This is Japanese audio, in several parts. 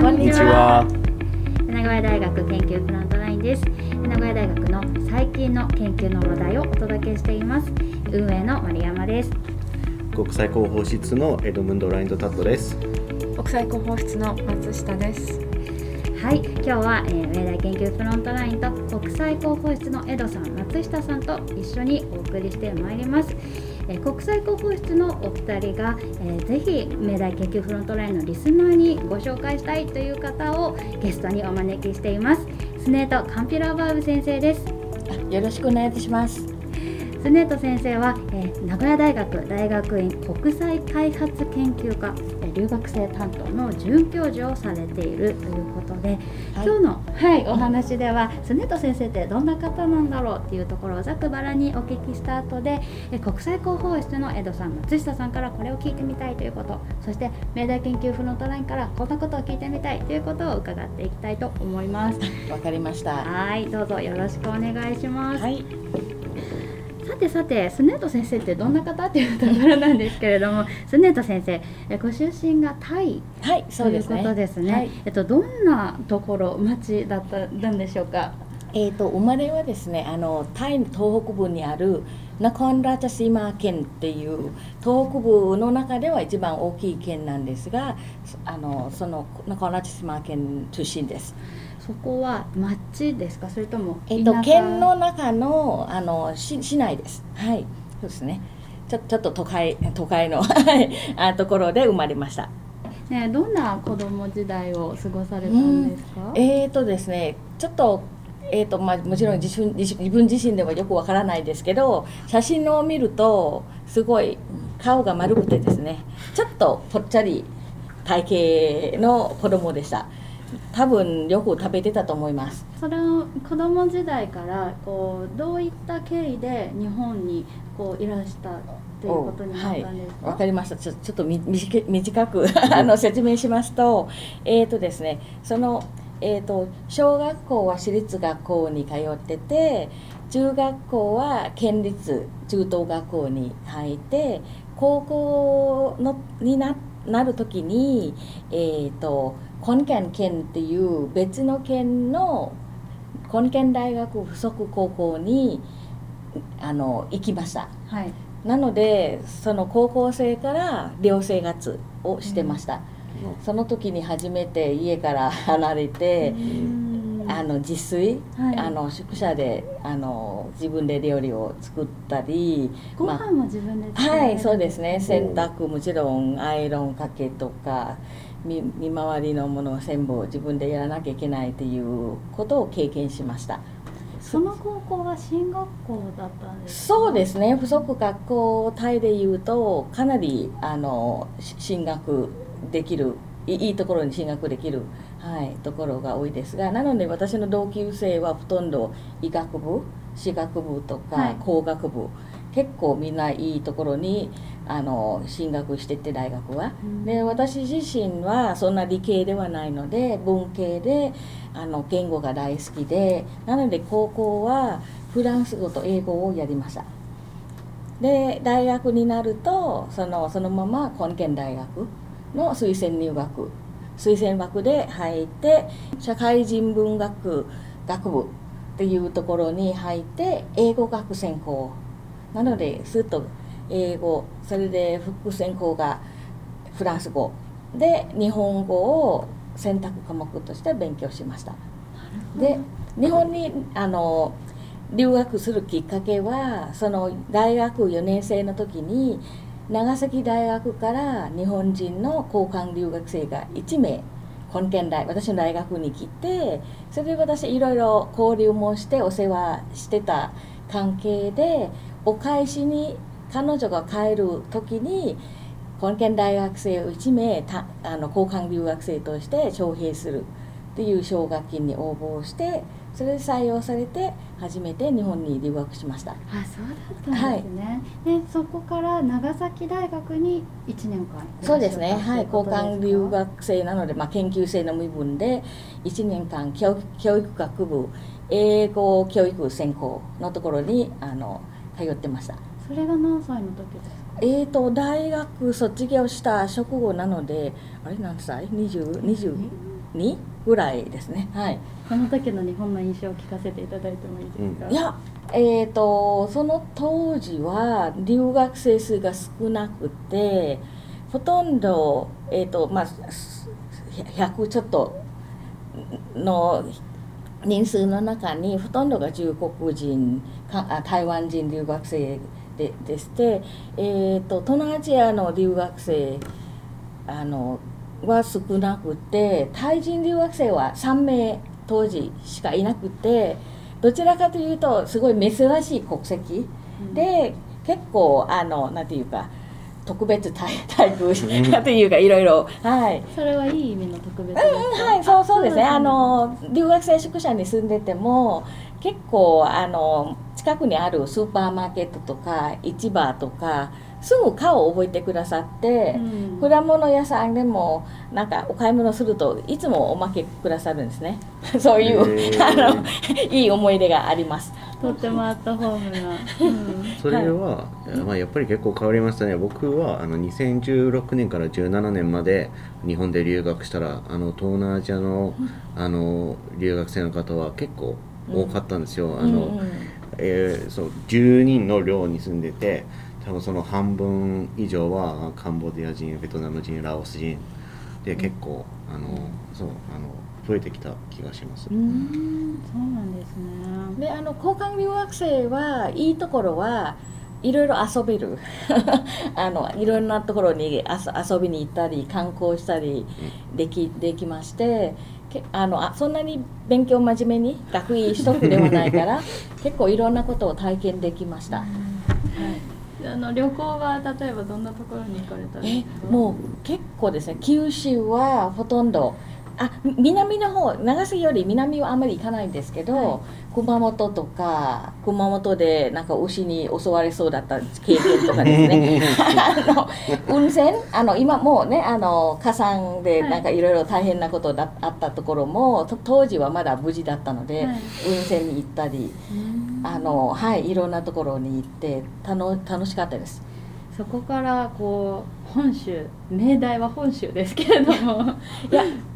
こんにちは。名古屋大学研究フロントラインです。名古屋大学の最近の研究の話題をお届けしています。運営の丸山です。国際広報室のエドムンド・ラインドタットです。国際広報室の松下です。はい。今日は、えー、明大研究フロントラインと国際広報室のエドさん松下さんと一緒にお送りしてまいりますえ国際広報室のお二人が、えー、ぜひ明大研究フロントラインのリスナーにご紹介したいという方をゲストにお招きしています。スネートカンピュラーバーブ先生です。よろしくお願いいたします。スネート先生は、えー、名古屋大学大学院国際開発研究科、えー、留学生担当の准教授をされているということで、はい、今日の、はい、お話では、スネート先生ってどんな方なんだろうっていうところをざくばらにお聞きした後で、えー、国際広報室の江戸さん松下さんからこれを聞いてみたいということそして明大研究フロントラインからこんなことを聞いてみたいということを伺っていきたいと思います。わかりましたはいどうぞよろしくお願いします。はいさてさてスネート先生ってどんな方っていうところなんですけれどもスネート先生ご出身がタイ、はい、ということですね、はい、えっと、どんなところ町だったんでしょうか？えーと、生まれはですねあのタイ東北部にあるナコンラチャシマ県っていう東北部の中では一番大きい県なんですがあのそのナコンラチャシマ県出身です。そこは町ですか？それともえっと県の中のあの市市内です。はい。そうですね。ちょちょっと都会都会の あところで生まれました。ねどんな子供時代を過ごされたんですか、うん、えっ、ー、とですねちょっとえーとまあ、もちろん自分自分自身ではよくわからないですけど写真を見るとすごい顔が丸くてですねちょっとぽっちゃり体型の子供でした多分よく食べてたと思います。それを子供時代からこうどういった経緯で日本にこういらしたということになったんですか？わ、はい、かりました。ちょちょっと短くあの説明しますとえっ、ー、とですねそのえーと、小学校は私立学校に通ってて中学校は県立中等学校に入って高校のにななる時に、えーとコンケン県っていう別の県のコンケン大学附属高校にあの行きました、はい、なのでその高校生から寮生活をしてました、うん、その時に初めて家から離れて、あの自炊、はい、あの宿舎であの自分で料理を作ったりご飯も自分で作まあ、はいそうですね。洗濯もちろんアイロンかけとか見見回りのものを全部自分でやらなきゃいけないということを経験しました。その高校は進学校だったんですそうですね。附属学校タイでいうとかなりあの進学できるいいところに進学できる、はい、ところが多いですがなので私の同級生はほとんど医学部歯学部とか工学部、はい、結構みんないいところにあの進学してて大学は、うん、で私自身はそんな理系ではないので文系であの言語が大好きでなので高校はフランス語と英語をやりました。で大学になるとそのそのまま根県大学の推薦入学。推薦枠で入って社会人文学学部っていうところに入って英語学専攻なのですっと英語それで副専攻がフランス語で日本語を選択科目として勉強しました。で日本にあの留学するきっかけはその大学4年生の時に長崎大学から日本人の交換留学生が1名根県大私の大学に来てそれで私いろいろ交流もしてお世話してた関係でお返しに彼女が帰る時に根県大学生を1名たあの交換留学生として招聘するっていう奨学金に応募してそれで採用されて初めて日本に留学しました。あそうだったんですね、はい、でそこから長崎大学に1年間そうですね。はい。交換留学生なので、まあ、研究生の身分で1年間教教育学部英語教育専攻のところにあの通ってました。それが何歳の時ですか？えーと、と大学卒業した直後なのであれ何歳？20, 20 2ぐらいですね。はい。その時の日本の印象を聞かせていただいてもいいですか、いやえー、とその当時は留学生数が少なくてほとんど、えーとまあ、100ちょっとの人数の中にほとんどが中国人かあ台湾人留学生ででして、えー、と東南アジアの留学生あのは少なくてタイ人留学生は3名当時しかいなくてどちらかというとすごい珍しい国籍で結構あのなんていうか特別待遇というかいろいろ。はい。それはいい意味の特別ですか、はい、そうそうですね。ああの留学生宿舎に住んでても結構あの近くにあるスーパーマーケットとか市場とかすぐ顔を覚えてくださって、うん。果物屋さんでもなんかお買い物するといつもおまけくださるんですね。そういうへー。あのいい思い出があります。とってもアットホームな、うん。それは、まあ、やっぱり結構変わりましたね。僕はあの2016年から17年まで日本で留学したらあの東南アジアのあの留学生の方は結構多かったんですよ、あのうんうん。えーそう10人の寮に住んでて多分その半分以上はカンボジア人ベトナム人ラオス人で結構、あのそうあの増えてきた気がします、うんそうなんですね。であの交換留学生はいいところはいろいろ遊べる。あのいろんなところに遊びに行ったり観光したりできできましてけあのあそんなに勉強真面目に学位取得ではないから 結構いろんなことを体験できました。あの旅行は例えばどんなところに行かれたんでえす？かもう結構ですね九州はほとんど。あ南の方長崎より南はあまり行かないんですけど、はい。熊本とか熊本でなんか牛に襲われそうだった経験とかですね。あの運泉？あの今もうねあの火山でなんかいろいろ大変なことだあったところもと当時はまだ無事だったので、はい。運泉に行ったり。うんあのはいいろんなところに行って楽しかったです。そこからこう本州命題は本州ですけれども い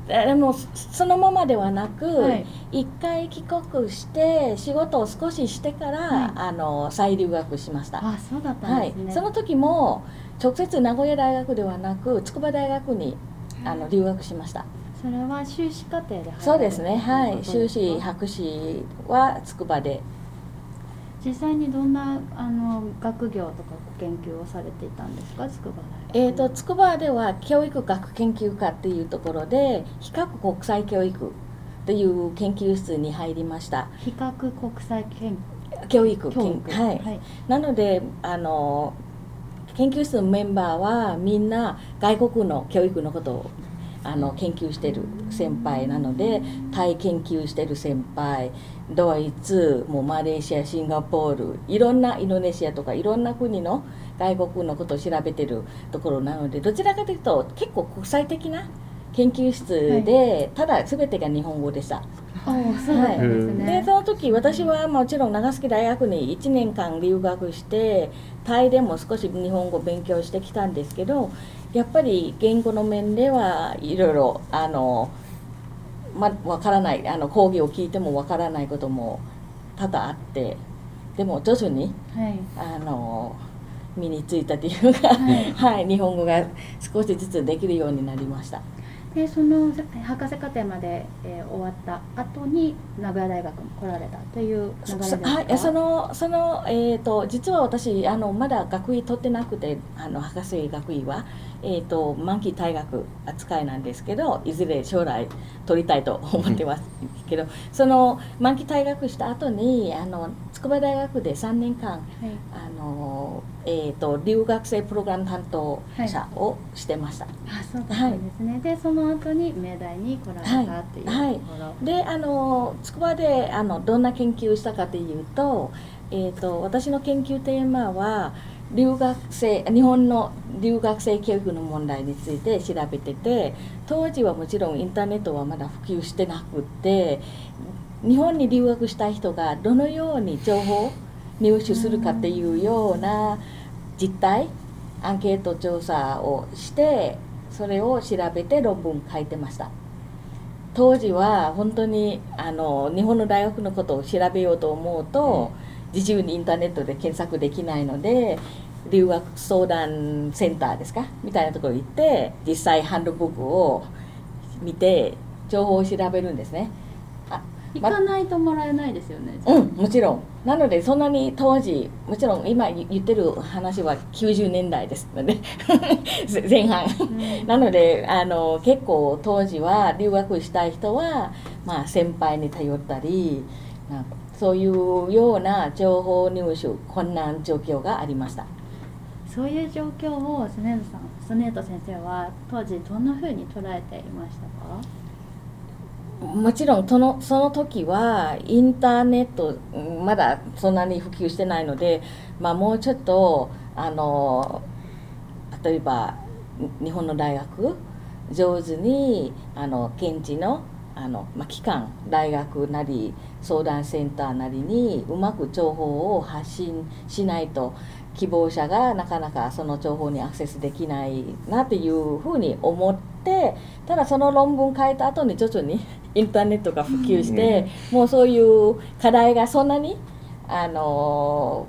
やでもそそのままではなく、はい一回帰国して仕事を少ししてから、はいあの再留学しました。あそうだったんはいですね、、その時も直接名古屋大学ではなく筑波大学にあの留学しました。それは修士課程でそうですね。はい、修士博士は筑波で。実際にどんなあの学業とか研究をされていたんですか筑波大学？えー、と筑波では教育学研究科っていうところで比較国際教育という研究室に入りました。比較国際研教育教育？はい。はい。なのであの研究室のメンバーはみんな外国の教育のことをあの研究してる先輩なのでタイ研究してる先輩ドイツもうマレーシアシンガポールいろんなインドネシアとかいろんな国の外国のことを調べてるところなのでどちらかというと結構国際的な研究室で、ただ全てが日本語でした。そうだったんですね、でその時私はもちろん長崎大学に1年間留学してタイでも少し日本語勉強してきたんですけどやっぱり言語の面ではいろいろあの、ま、分からないあの講義を聞いても分からないことも多々あってでも徐々にはいあの身についたというか、はいはい、日本語が少しずつできるようになりました。でその博士課程まで、えー終わった後に名古屋大学に来られたという流れですかはい、そのその、えー、と実は私あのまだ学位取ってなくてあの博士学位は、えー、と満期退学扱いなんですけどいずれ将来取りたいと思ってますけどその満期退学した後にあの筑波大学で3年間はい。あの、えー、と留学生プログラム担当者をしてました。あそうだんですね、でその後に明大に来られたってい。うところ、はいであの筑波であのどんな研究をしたかというと,、えー、と私の研究テーマは留学生日本の留学生教育の問題について調べてて当時はもちろんインターネットはまだ普及してなくって日本に留学したい人がどのように情報を入手するかっていうような実態アンケート調査をしてそれを調べて論文書いてました。当時は本当にあの日本の大学のことを調べようと思うと、自由にインターネットで検索できないので留学相談センターですか？みたいなところに行って実際ハンドブックを見て情報を調べるんですね。行かないともらえないですよね。うん、もちろん。なのでそんなに当時もちろん今言ってる話は90年代ですので 前半なのであの結構当時は留学したい人は、まあ、先輩に頼ったりそういうような情報入手困難状況がありましたそういう状況をスネートさんスネート先生は当時どんなふうに捉えていましたか？もちろんそのその時はインターネットまだそんなに普及してないので、まあ、もうちょっとあの例えば日本の大学上手にあの現地のあの、まあ、機関大学なり相談センターなりにうまく情報を発信しないと希望者がなかなかその情報にアクセスできないなっていうふうに思ってただその論文書いた後に徐々に インターネットが普及して、うん、もうそういう課題がそんなにあの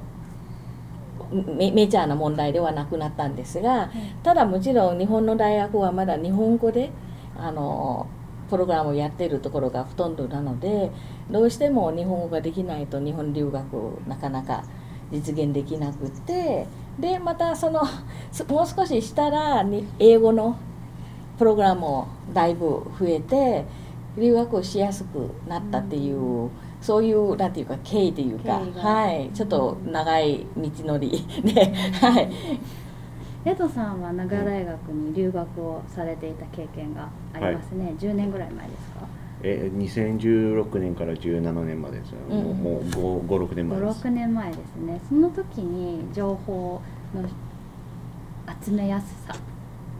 メメジャーな問題ではなくなったんですがただもちろん日本の大学はまだ日本語であのプログラムをやっているところがほとんどなのでどうしても日本語ができないと日本留学なかなか実現できなくてでまたそのもう少ししたら英語のプログラムもだいぶ増えて留学をしやすくなったっていう、うん、そういうなんていうか経緯というか、はい、ちょっと長い道のりで、はい。エドさんは名古屋大学に留学をされていた経験がありますね、はい、10年ぐらい前ですか？え2016年から17年までですよ、うん、もう56年前です。56年前ですね。その時に情報の集めやすさ。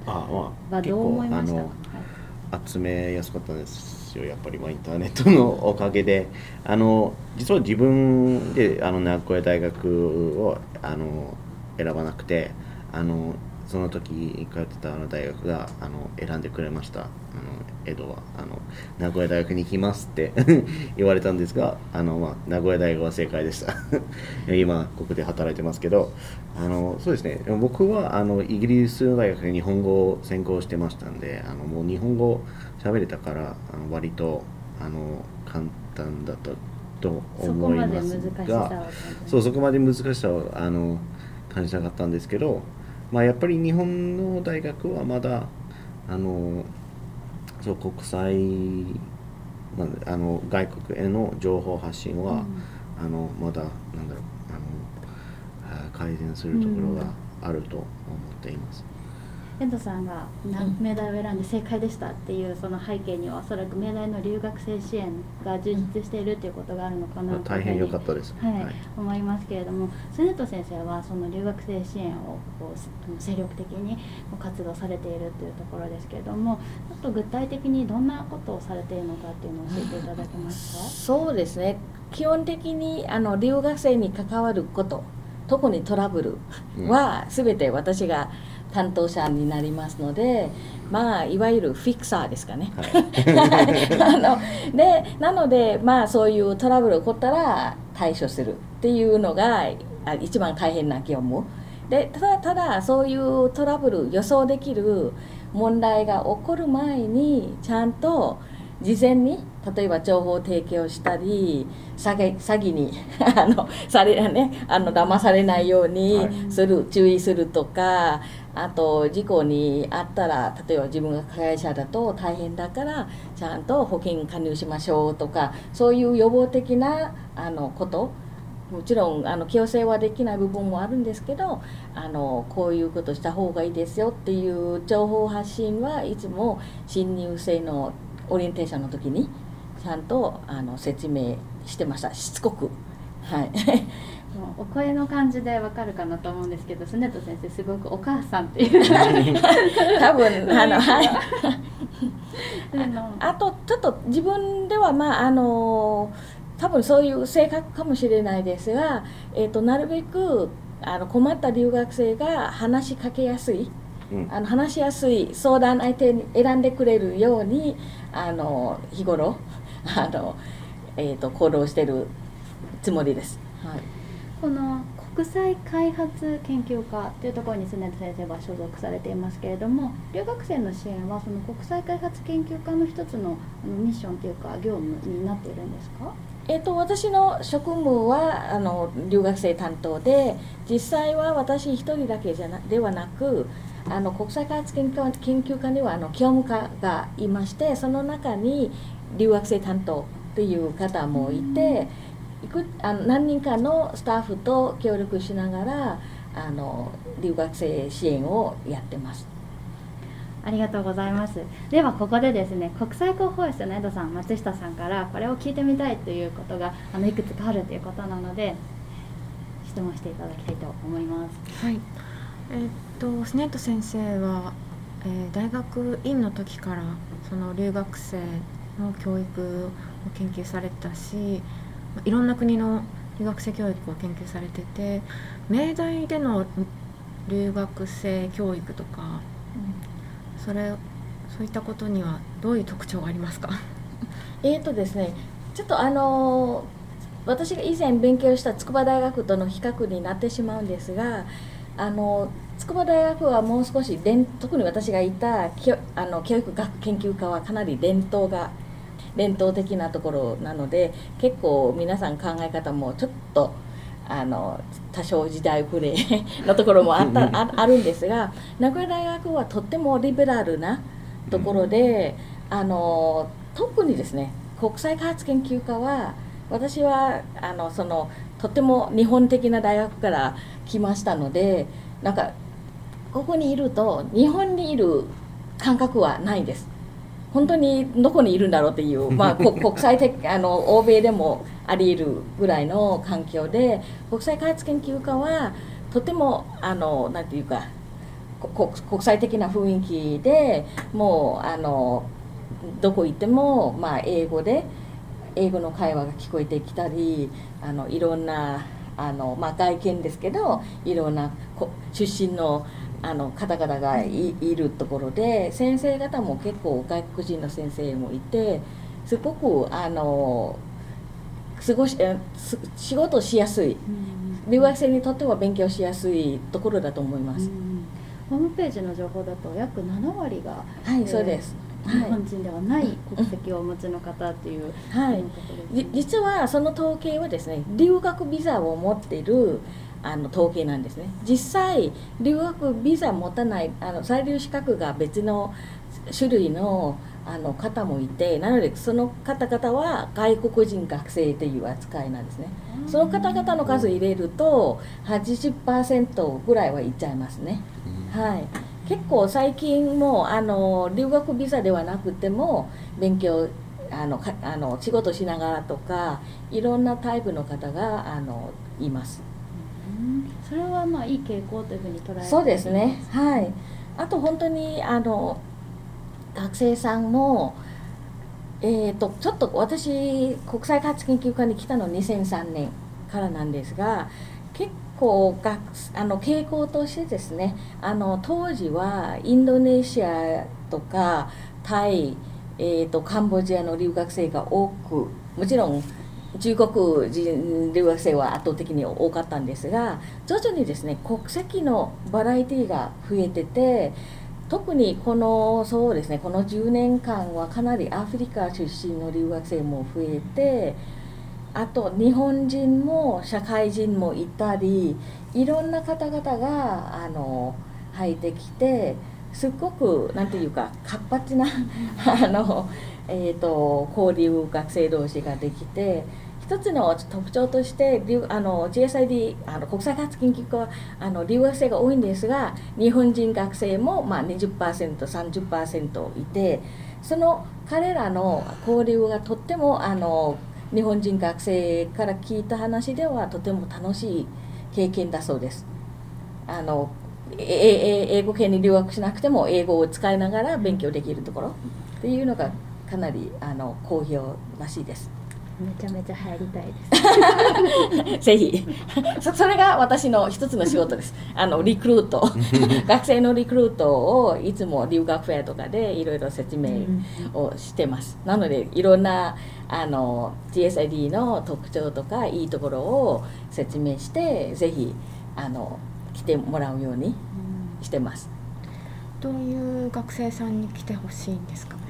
はどう思いましたか、集めやすかったですよ。やっぱりまあインターネットのおかげで。あの実は自分であの名古屋大学をあの選ばなくて。あのその時通ってたあの大学があの選んでくれました。あの江戸は。あの名古屋大学に行きますって 言われたんですがあの、まあ、名古屋大学は正解でした。今ここで働いてますけどあのそうですね。僕はあのイギリスの大学で日本語を専攻してましたんであのもう日本語喋れたからあの割とあの簡単だったと思いますがそうそこまで難しさはあの感じなかったんですけどまあ、やっぱり日本の大学はまだあのそう国際あの外国への情報発信は、うん、あのまだなんだろうあの改善するところがあると思っています。遠藤さんが明大を選んで正解でしたっていうその背景にはおそらく明大の留学生支援が充実しているということがあるのかなと大変良かったです、はい、はい、思いますけれどもスネット先生はその留学生支援をこう精力的に活動されているというところですけれどもちょっと具体的にどんなことをされているのかっていうのを教えていただけますか？そうですね。基本的にあの留学生に関わること特にトラブルは全て私が、うん担当者になりますのでまあいわゆるフィクサーですかね。はい、あのでなのでまあそういうトラブル起こったら対処するっていうのが一番大変な業務。でただただそういうトラブル予想できる問題が起こる前にちゃんと事前に例えば情報提供したり詐欺詐欺にあのされねあの騙されないようにする、はい、注意するとかあと事故にあったら例えば自分が加害者だと大変だからちゃんと保険加入しましょうとかそういう予防的なあのこと。もちろんあの強制はできない部分もあるんですけどあのこういうことした方がいいですよっていう情報発信はいつも新入生のオリエンテーションの時にちゃんとあの説明してました。しつこく。はい。お声の感じでわかるかなと思うんですけどスネット先生すごくお母さんっていう。多分あの はいあとちょっと自分ではまああの多分そういう性格かもしれないですが、えーと、なるべくあの困った留学生が話しかけやすい。うん。あの話しやすい相談相手に選んでくれるようにあの日頃あの、えー、と行動してるつもりです。はいこの国際開発研究科というところに常田先生は所属されていますけれども留学生の支援はその国際開発研究科の一つのミッションというか業務になっているんですか？えっと私の職務はあの留学生担当で実際は私一人だけじゃなではなくあの国際開発研究科研究科にはあの教務課がいましてその中に留学生担当という方もいていくあの何人かのスタッフと協力しながらあの留学生支援をやってます。ありがとうございますではここでですね国際広報室の江戸さん松下さんからこれを聞いてみたいということがあのいくつかあるということなので質問していただきたいと思いますはい。えーっとスネット先生は、えー大学院の時からその留学生の教育を研究されてたし、まあいろんな国の留学生教育を研究されてて、明大での留学生教育とか、それそういったことにはどういう特徴がありますか？えーとですね、ちょっとあのー私が以前勉強した筑波大学との比較になってしまうんですがあの筑波大学はもう少し伝特に私がいたあの教育学研究科はかなり伝統が伝統的なところなので結構皆さん考え方もちょっとあの多少時代遅れ のところもあったああるんですが名古屋大学はとってもリベラルなところで、あの特にですね国際開発研究科は私はあのそのとっても日本的な大学から来ましたのでなんかここにいると日本にいる感覚はないです本当にどこにいるんだろうっていう、まあ、こ国際的あの欧米でもあり得るぐらいの環境で国際開発研究科はとてもあのなんていうかこ国国際的な雰囲気でもうあのどこ行っても、まあ、英語で英語の会話が聞こえてきたりあのいろんなあの、まあ、外見ですけどいろんなこ出身のあの方々がいいるところで先生方も結構外国人の先生もいてすごくあの過ごし仕事しやすい。留学生にとっては勉強しやすいところだと思います。ホームページの情報だと約7割がはい、えーそうです。日本人ではない国籍をお持ちの方っていうはい。ことですじね実はその統計はですね留学ビザを持っているあの統計なんですね。実際留学ビザ持たないあの在留資格が別の種類のあの方もいてなのでその方々は外国人学生という扱いなんですね。その方々の数入れると80%ぐらいはいっちゃいますね。はい。結構最近もあの留学ビザではなくても勉強あのかあの仕事しながらとかいろんなタイプの方があのいます。それはまあいい傾向というふうに捉えてそうですね。はい。あと本当にあの学生さんもえー、とちょっと私国際開発研究科に来たの2003年からなんですが結構学あの傾向としてですねあの当時はインドネシアとかタイ、えー、とカンボジアの留学生が多くもちろん中国人留学生は圧倒的に多かったんですが徐々にですね国籍のバラエティが増えてて特にこのそうですねこの10年間はかなりアフリカ出身の留学生も増えてあと日本人も社会人もいたりいろんな方々があの入ってきてすっごくなんていうか活発な あの、えー、と交流学生同士ができて一つの特徴としてあの GSID あの国際開発研究科はあの留学生が多いんですが日本人学生も、まあ、20%30% いてその彼らの交流がとってもあの日本人学生から聞いた話ではとても楽しい経験だそうです。あの英語圏に留学しなくても英語を使いながら勉強できるところっていうのがかなりあの好評らしいです。めちゃめちゃ入りたいです。ぜひ。そそれが私の一つの仕事です。あのリクルート。学生のリクルートをいつも留学フェアとかでいろいろ説明をしてます、なのでいろんなあの GSID の特徴とかいいところを説明してぜひあの来てもらうようにしてます。どういう学生さんに来てほしいんですか？ね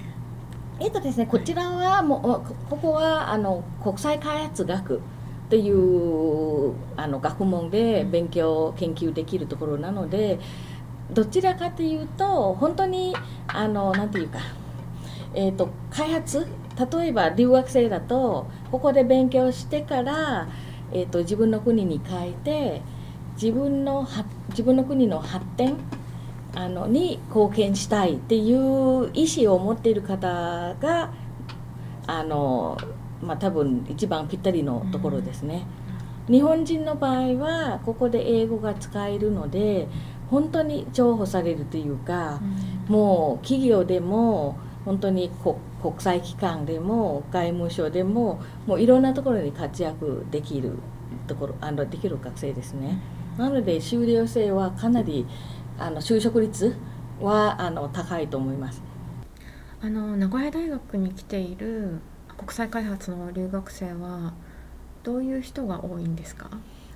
えっとですね、こちらはもうこここはあの国際開発学っていうあの学問で勉強研究できるところなのでどちらかというと本当にあのなんていうか、えっと開発例えば留学生だとここで勉強してから、えっと自分の国に帰って自分のは自分の国の発展あのに貢献したいっていう意思を持っている方があの、まあ、多分一番ぴったりのところですね。日本人の場合はここで英語が使えるので本当に重宝されるというか、もう企業でも本当にこ国際機関でも外務省でももういろんなところに活躍できるところあのできる学生ですね。なので修了生はかなりあの就職率はあの高いと思います。あの名古屋大学に来ている国際開発の留学生はどういう人が多いんですか？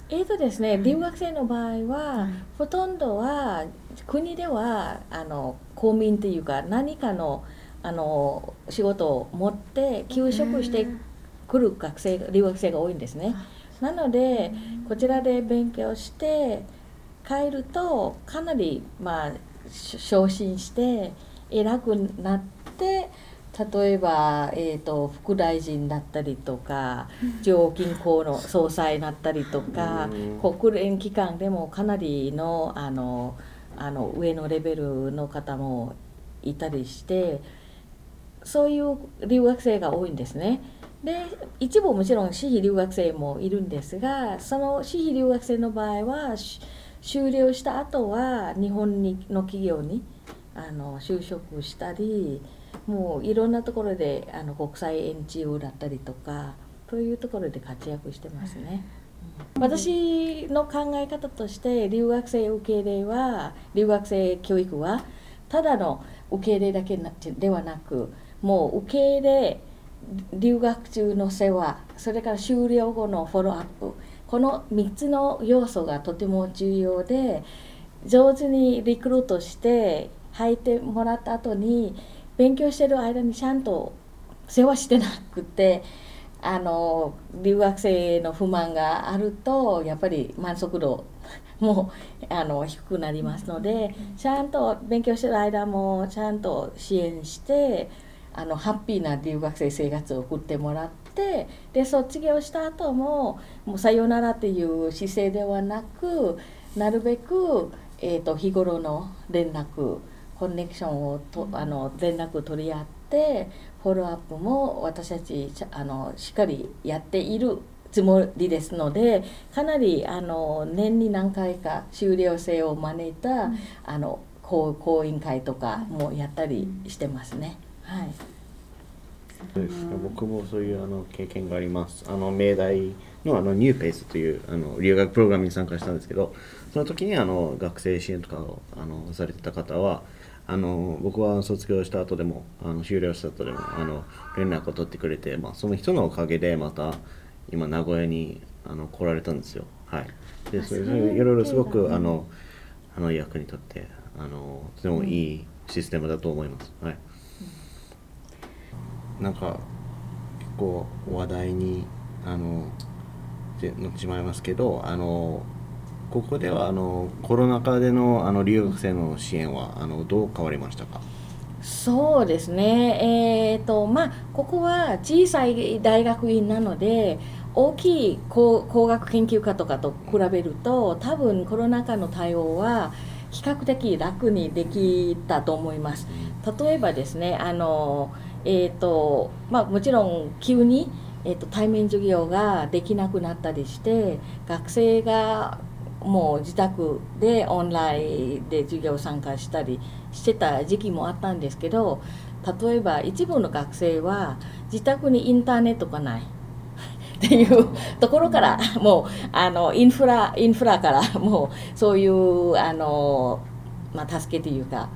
えーとですね、うん留学生の場合は、ほとんどは国ではあの公務員というか何かのあの仕事を持って休職してくる学生留学生が多いんですね。なのでこちらで勉強して帰るとかなりまあし昇進して偉くなって例えば、えー、と副大臣だったりとか中央銀行の総裁になったりとかうん国連機関でもかなりのあのあの上のレベルの方もいたりしてそういう留学生が多いんですね。で一部もちろん私費留学生もいるんですがその私費留学生の場合はし修了した後は日本にの企業にあの就職したりもういろんなところであの国際 NGO だったりとかそういうところで活躍してますね。私の考え方として留学生受け入れは留学生教育はただの受け入れだけではなくもう受け入れ留学中の世話それから修了後のフォローアップこの3つの要素がとても重要で上手にリクルートして入ってもらった後に勉強してる間にちゃんと世話してなくてあの留学生の不満があるとやっぱり満足度もあの低くなりますのでちゃんと勉強してる間もちゃんと支援してあのハッピーな留学生生活を送ってもらってで卒業した後ももうさよならっていう姿勢ではなくなるべく、えー、と日頃の連絡コネクションをとあの連絡取り合ってフォローアップも私たちあのしっかりやっているつもりですのでかなりあの年に何回か修了生を招いた、あの講講演会とかもやったりしてますね。はいそうですね。僕もそういうあの経験があります。あの明大のあのニューペースというあの留学プログラムに参加したんですけどその時にあの学生支援とかをあのされてた方はあの僕は卒業した後でもあの修了した後でもあの連絡を取ってくれて、まあ、その人のおかげでまた今名古屋にあの来られたんですよ。はい。でそれいろいろすごくあのあの役に立ってあのとてもいいシステムだと思います、はいなんか結構話題にあので乗ってしまいますけどあのここではあのコロナ禍でのあの留学生の支援はあのどう変わりましたか？そうですね、えーとまあ、ここは小さい大学院なので大きい工工学研究科とかと比べると多分コロナ禍の対応は比較的楽にできたと思います。例えばですねあの、えーとまあ、もちろん急に、えー、と対面授業ができなくなったりして学生がもう自宅でオンラインで授業参加したりしてた時期もあったんですけど例えば一部の学生は自宅にインターネットがない。っていうところからもうあのインフラインフラからもうそういうあの、まあ、助けというか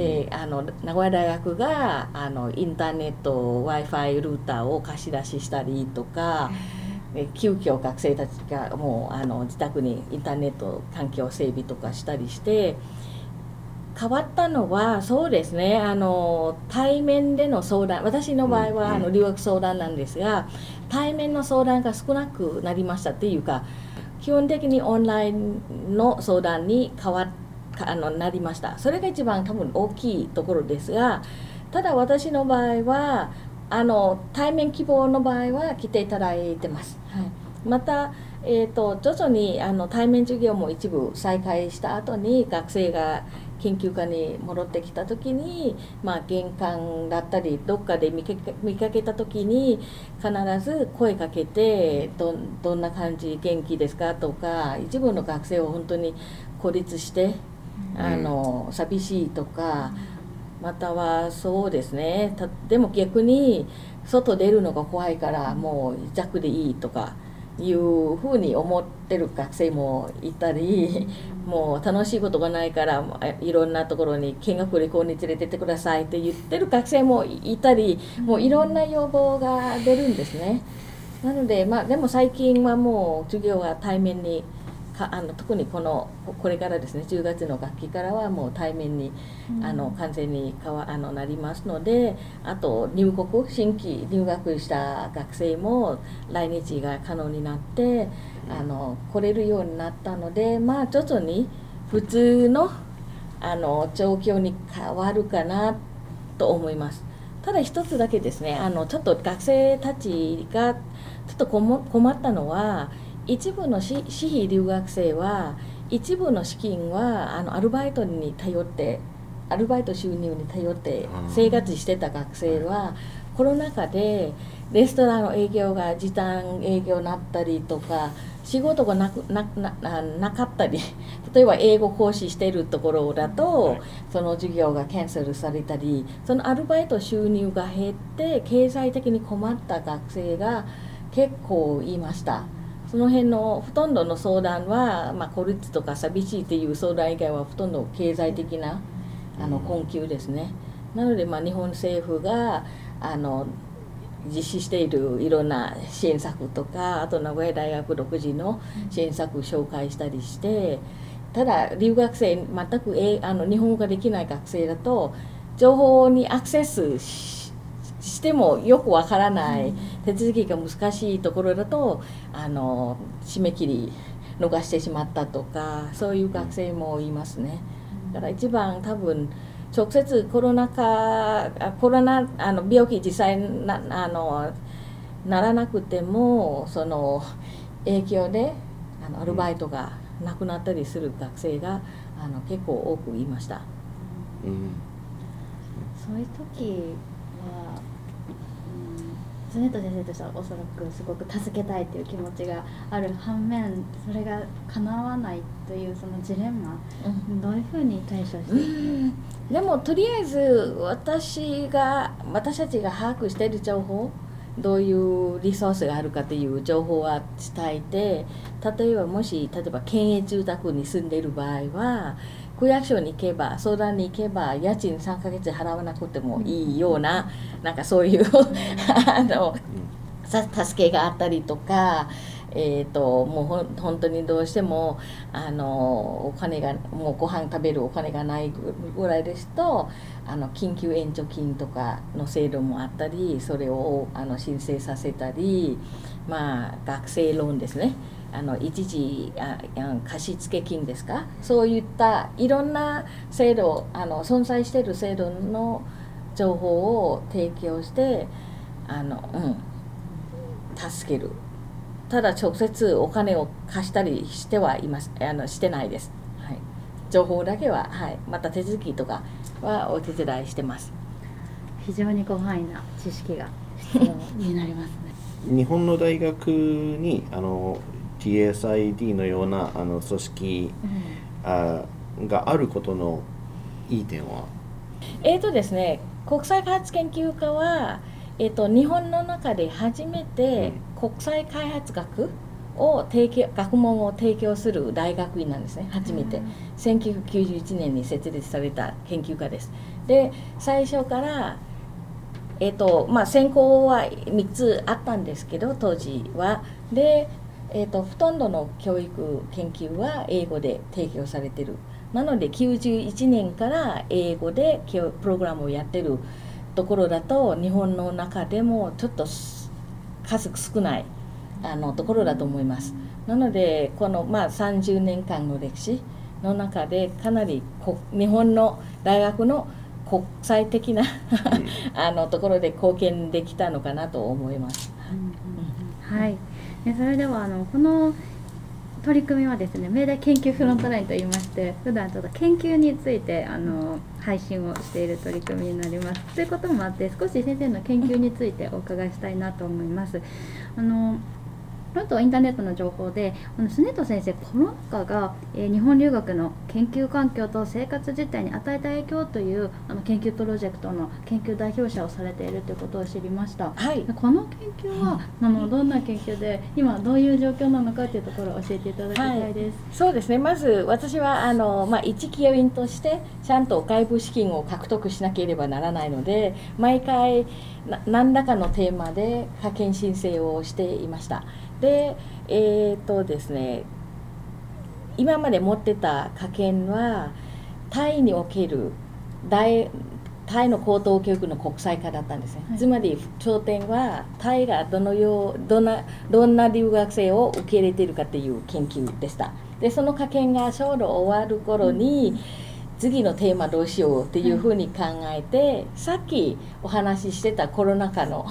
であの名古屋大学があのインターネット w i f i ルーターを貸し出ししたりとか。で急遽学生たちがもうあの自宅にインターネット環境整備とかしたりして変わったのはそうですねあの対面での相談私の場合は、あの留学相談なんですが対面の相談が少なくなりましたっていうか基本的にオンラインの相談に変わあのなりました。それが一番多分大きいところですがただ私の場合はあの対面希望の場合は来ていただいてます、はい、また、えーと、徐々にあの対面授業も一部再開した後に学生が研究家に戻ってきた時に、まあ、玄関だったりどっかで見かけた時に必ず声かけてどどんな感じ元気ですかとか一部の学生は本当に孤立してあの寂しいとか。またはそうですねでも逆に外出るのが怖いからもう弱でいいとかいうふうに思ってる学生もいたりもう楽しいことがないからいろんなところに見学旅行に連れてってくださいって言ってる学生もいたりもういろんな要望が出るんですね。なのでまあでも最近はもう授業は対面にかあの特にこのこれからですね10月の学期からはもう対面に、うん、あの完全にかわあのなりますのであと入国新規入学した学生も来日が可能になってあの来れるようになったのでまあ徐々に普通のあの状況に変わるかなと思います。ただ一つだけですねあのちょっと学生たちがちょっと困ったのは一部の私費留学生は一部の資金はあのアルバイトに頼ってアルバイト収入に頼って生活してた学生はコロナ禍でレストランの営業が時短営業になったりとか仕事がなくなななかったり 例えば英語講師してるところだとその授業がキャンセルされたりそのアルバイト収入が減って経済的に困った学生が結構いました。その辺のほとんどの相談は、まあ、孤立とか寂しいっていう相談以外はほとんど経済的なあの困窮ですね。なので、まあ、日本政府があの実施しているいろんな支援策とかあと名古屋大学独自の支援策を紹介したりしてただ留学生全くえあの日本語ができない学生だと情報にアクセスしてもよくわからない手続きが難しいところだとあの締め切り逃してしまったとかそういう学生もいますね。だから一番多分直接コロナ禍コロナあの病気実際なあのならなくてもその影響であのアルバイトがなくなったりする学生があの結構多くいました。うん、そういう時スネット先生としてはおそらくすごく助けたいという気持ちがある反面それが叶わないというそのジレンマ、うん、どういうふうに対処していく？でもとりあえず私が私たちが把握している情報どういうリソースがあるかという情報は伝えて例えばもし例えば県営住宅に住んでいる場合は区役所に行けば相談に行けば家賃3ヶ月払わなくてもいいようななんかそういう あの助けがあったりとか。えーと、もうほ本当にどうしてもあのお金がもうご飯食べるお金がないぐらいですとあの緊急援助金とかの制度もあったりそれをあの申請させたりまあ学生ローンですねあの一時あ貸付金ですか？そういったいろんな制度あの存在している制度の情報を提供してあの、うん、助ける。ただ直接お金を貸したりしてはいますあのしてないです、はい、情報だけは、はい、また手続きとかはお手伝いしてます。非常に広範囲な知識が必要になりますね。日本の大学にあの TSID のようなあの組織、うん、あがあることのいい点は？えーとですね国際開発研究科はえっと、日本の中で初めて国際開発学を提供学問を提供する大学院なんですね初めて、1991年に設立された研究科です。で最初からえっとまあ専攻は3つあったんですけど当時は。で、えっと、ほとんどの教育研究は英語で提供されてるなので91年から英語でプログラムをやってるところだと日本の中でもちょっと数少ないあのところだと思います。なのでこの、まあ、30年間の歴史の中でかなり日本の大学の国際的な あのところで貢献できたのかなと思います。うん、はい。えそれではあのこの取り組みはですね明大研究フロントラインといいまして普段ちょっと研究についてあの配信をしている取り組みになります。ということもあって少し先生の研究についてお伺いしたいなと思います。あのあとインターネットの情報であのスネット先生コロナ禍が、えー、日本留学の研究環境と生活実態に与えた影響というあの研究プロジェクトの研究代表者をされているということを知りました、はい、この研究は、あのどんな研究で今どういう状況なのかというところを教えていただきたいです、はい、そうですね。まず私はあの、まあ、一教員としてちゃんと外部資金を獲得しなければならないので毎回何らかのテーマで派遣申請をしていましたでえっ、ー、とですね今まで持ってた科研はタイにおける大タイの高等教育の国際化だったんですね、はい、つまり頂点はタイがどのようどんなどんな留学生を受け入れているかっていう研究でした。でその科研がちょうど終わる頃に、次のテーマどうしようっていうふうに考えて、はい、さっきお話ししてたコロナ禍の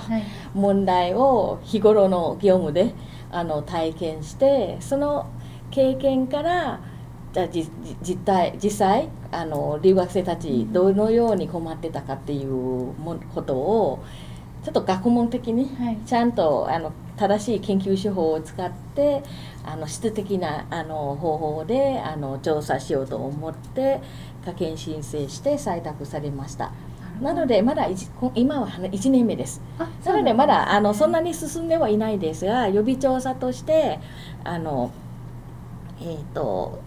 問題を日頃の業務であの体験してその経験からじゃ実態実際あの留学生たちどのように困ってたかっていうことをちょっと学問的にちゃんと、あの正しい研究手法を使ってあの質的なあの方法であの調査しようと思って科研申請して採択されました。なのでまだ今は1年目です。なのでまだあのそんなに進んではいないですが予備調査としてあのえっ、ー、と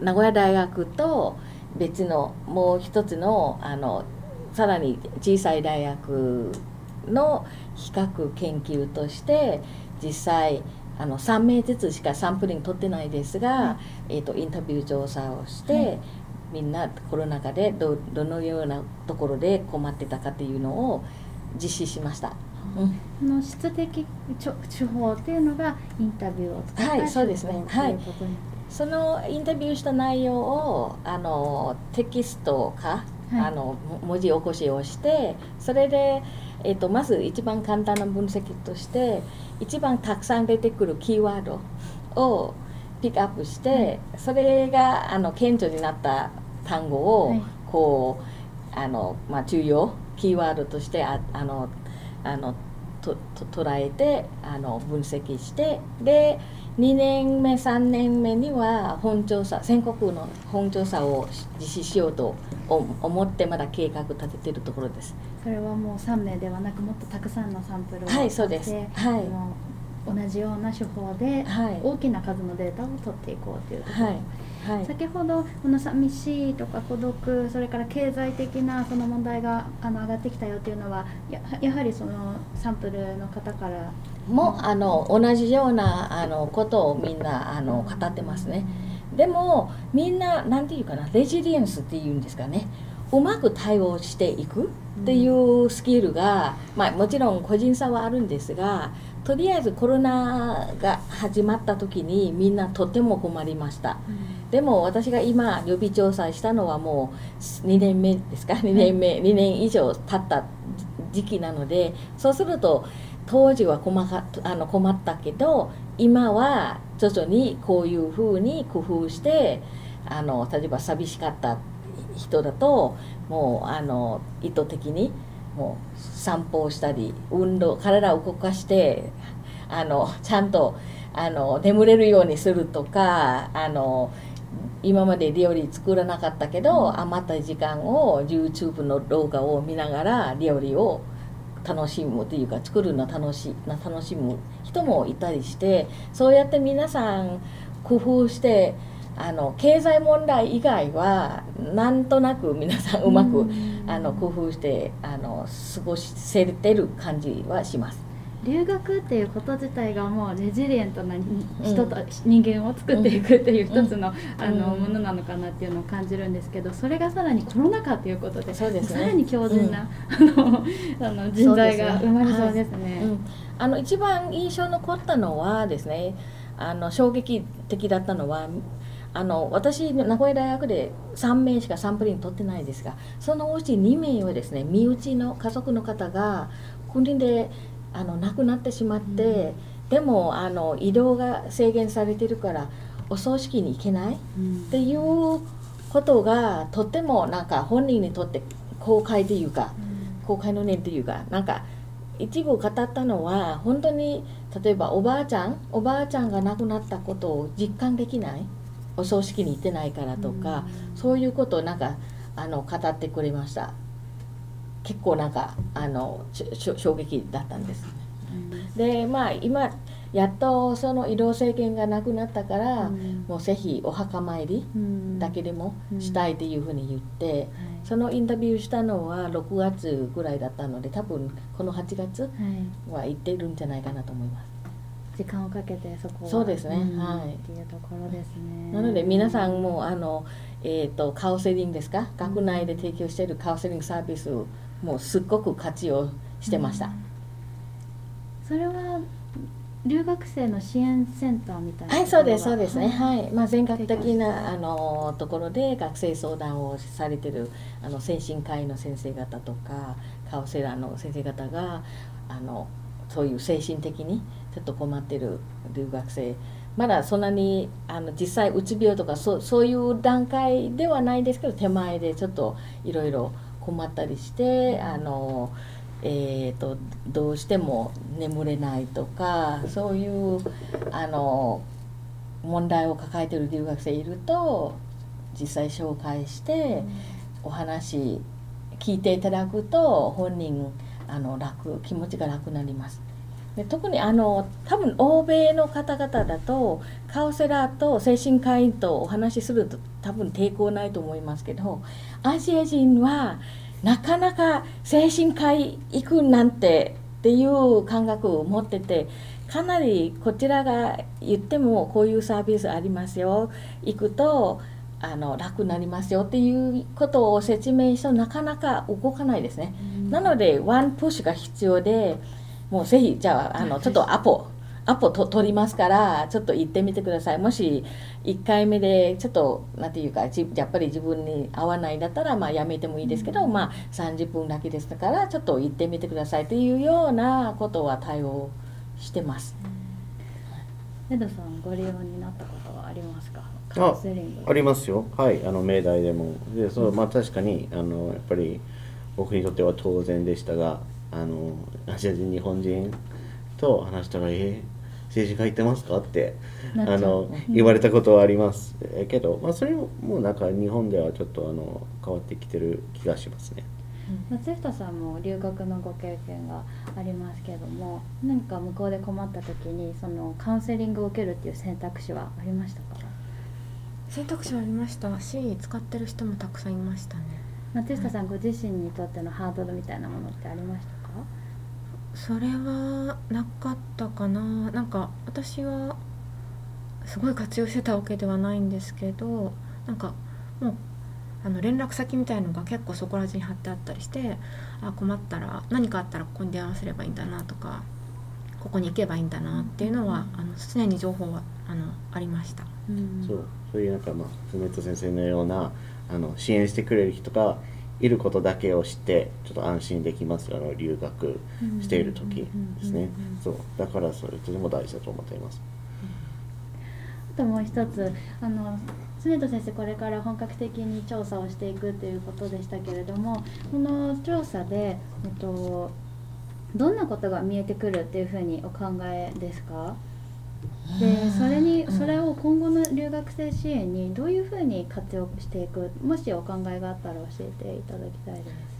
名古屋大学と別のもう一つのあのさらに小さい大学の比較研究として実際あの3名ずつしかサンプリング取ってないですが、えーと、インタビュー調査をして、みんなコロナ禍でどどのようなところで困ってたかっていうのを実施しました。うん、の質的手法っていうのがインタビューを使ったはいそうですね。はい。そのインタビューした内容をあのテキストか、はい、あの文字起こしをしてそれで、えーと、とまず一番簡単な分析として一番たくさん出てくるキーワードをピックアップして、はい、それがあの顕著になった単語をこう、はい、あのまあ、重要キーワードとしてああのあのとと捉えてあの分析してで2年目3年目には本調査全国の本調査を実施しようと思ってまだ計画立ててるところです。それはもう3名ではなくもっとたくさんのサンプルをはいそうです。はい。同じような手法で大きな数のデータを取っていこうというところ、はいはい、先ほどこの寂しいとか孤独それから経済的なその問題があの上がってきたよっていうのはややはりそのサンプルの方から。もあの同じようなあのことをみんなあの語ってますね。でもみんな何て言うかなレジリエンスっていうんですかねうまく対応していくっていうスキルが、まあ、もちろん個人差はあるんですがとりあえずコロナが始まった時にみんなとても困りました。うん。でも私が今予備調査したのはもう2年目ですか？2年目、2年以上経った時期なのでそうすると当時は困かあの困ったけど今は徐々にこういうふうに工夫してあの例えば寂しかった人だともうあの意図的にもう散歩をしたり運動体を動かしてあのちゃんとあの眠れるようにするとかあの今まで料理作らなかったけど余った時間を YouTube の動画を見ながら料理を楽しむというか作るの楽し楽しむ人もいたりしてそうやって皆さん工夫してあの経済問題以外はなんとなく皆さんうまく、あの工夫してあの過ごせてる感じはします。留学っていうこと自体がもうレジリエントな人と、うん、人間を作っていくっていう一つの,、あのものなのかなっていうのを感じるんですけどそれがさらにコロナ禍っていうことでそうです、ね、さらに強靭な、あのあの人材が生まれそうですね。あの一番印象残ったのはですねあの衝撃的だったのはあの私名古屋大学で3名しかサンプリング取ってないですがそのうち2名はですね身内の家族の方が国であの亡くなってしまって、うん、でもあの移動が制限されてるからお葬式に行けない、うん、っていうことがとってもなんか本人にとって公開というか、うん、公開の念というかなんか一部語ったのは本当に例えばおばあちゃんおばあちゃんが亡くなったことを実感できないお葬式に行ってないからとか、そういうことをなんかあの語ってくれました。結構なんかあの衝撃だったんです、でまあ今やっとその移動制限がなくなったから、うん、もうぜひお墓参りだけでもしたいっていうふうに言って、うん。うん、そのインタビューしたのは6月ぐらいだったので多分この8月は行ってるんじゃないかなと思います。時間をかけてそこそうですね、はい。っていうところですね。なので皆さんもあの、えーと、カウンセリングですか？学内で提供しているカウンセリングサービスもうすっごく活用してました、それは留学生の支援センターみたいなは？いそうですそうですね。はい、まあ、全国的なあのところで学生相談をされてるあの精神科医の先生方とかカウンセラーの先生方があのそういう精神的にちょっと困ってる留学生まだそんなにあの実際うつ病とかそそういう段階ではないですけど手前でちょっといろいろ困ったりしてあの。えーと、どうしても眠れないとかそういうあの問題を抱えてる留学生いると実際紹介してお話聞いていただくと本人あの楽気持ちが楽になります。で特にあの多分欧米の方々だとカウンセラーと精神科医とお話しすると多分抵抗ないと思いますけどアジア人はなかなか精神科医行くなんてっていう感覚を持っててかなりこちらが言ってもこういうサービスありますよ行くとあの楽になりますよっていうことを説明してなかなか動かないですね。なのでワンプッシュが必要でもうぜひじゃああのちょっとアポアポと取りますからちょっと行ってみてください。もし1回目でちょっと何て言うかやっぱり自分に合わないんだったらまあやめてもいいですけど、うん、まあ30分だけですからちょっと行ってみてくださいというようなことは対応してます。エドさんご利用になったことはありますか？あありますよ。はいあの命題でも。でそうまあ確かにあのやっぱり僕にとっては当然でしたがあのアジア人日本人と話したら「えー政治家行ってますか?」ってあの言われたことはあります。けど、まあ、それももうなんか日本ではちょっとあの変わってきてる気がしますね。松下さんも留学のご経験がありますけども何か向こうで困った時にそのカウンセリングを受けるっていう選択肢はありましたか？選択肢はありました。し使ってる人もたくさんいましたね。松下さん。ご自身にとってのハードルみたいなものってありました？それはなかったかな。なんか私はすごい活用してたわけではないんですけどなんかもうあの連絡先みたいのが結構そこら中に貼ってあったりしてあ困ったら何かあったらここに電話すればいいんだなとかここに行けばいいんだなっていうのは、あの常に情報はあのありました。うん、そう。そういうなんかまあ梅戸先生のようなあの支援してくれる人がいることだけを知ってちょっと安心できますあの留学している時ですねそうだからそれとても大事だと思っています。あともう一つあの常戸先生これから本格的に調査をしていくということでしたけれどもこの調査で、えっと、どんなことが見えてくるっていうふうにお考えですかでそれにそれを今後の留学生支援にどういうふうに活用していくもしお考えがあったら教えていただきたいです。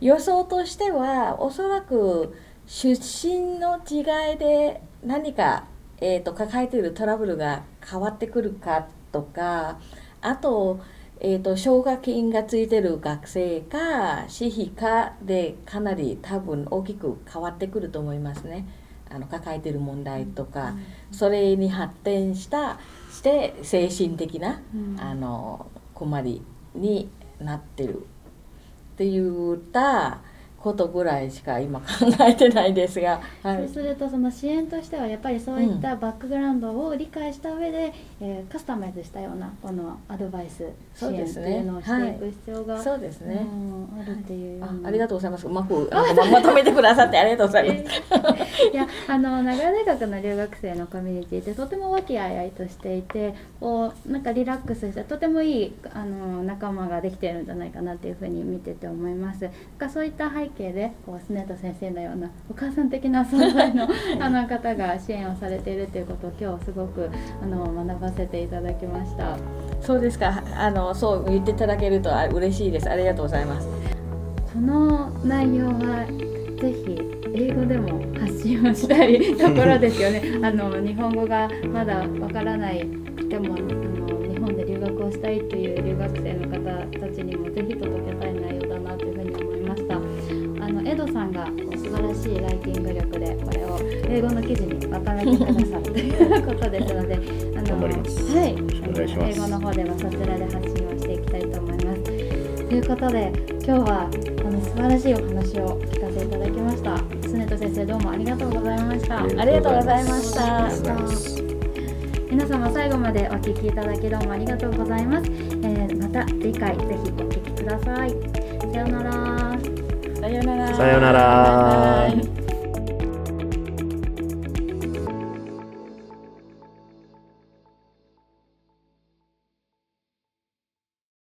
予想としてはおそらく出身の違いで何か、えーと、抱えているトラブルが変わってくるかとかあと,、えーと、奨学金がついてる学生か私費かでかなり多分大きく変わってくると思いますね。あの抱えてる問題とか、それに発展したして精神的な、あの困りになってる。って言ったことぐらいしか今考えてないですが、はい、そうするとその支援としてはやっぱりそういったバックグラウンドを理解した上で、うん、えー、カスタマイズしたようなこのアドバイス支援っていうのをしていく必要が、そうですね、うん、あるっていう。あありがとうございます。うまく まとめてくださってありがとうございます。いやあの長屋大学の留学生のコミュニティってとても和気あいあいとしていてこうなんかリラックスしてとてもいいあの仲間ができているんじゃないかなっていうふうに見てて思います。がそういった背景でこうスネット先生のようなお母さん的な存在のあの方が支援をされているということを今日すごくあの学ばせていただきました。そうですか。あのそう言っていただけると嬉しいです。ありがとうございます。この内容はぜひ英語でも発信をしたいところですよね。あの日本語がまだわからないでもあの日本で留学をしたいという留学生の方たちにもぜひ届けたい内容が素晴らしいライティング力でこれを英語の記事にまとめてくださるということですのであのはい。英語の方ではそちらで発信をしていきたいと思います。ということで今日はあの素晴らしいお話を聞かせていただきました。常田先生どうもありがとうございました。ありがとうございました皆様最後までお聞きいただきどうもありがとうございます、えー、また。次回ぜひお聞きくださいさようならさようなら。さようなら。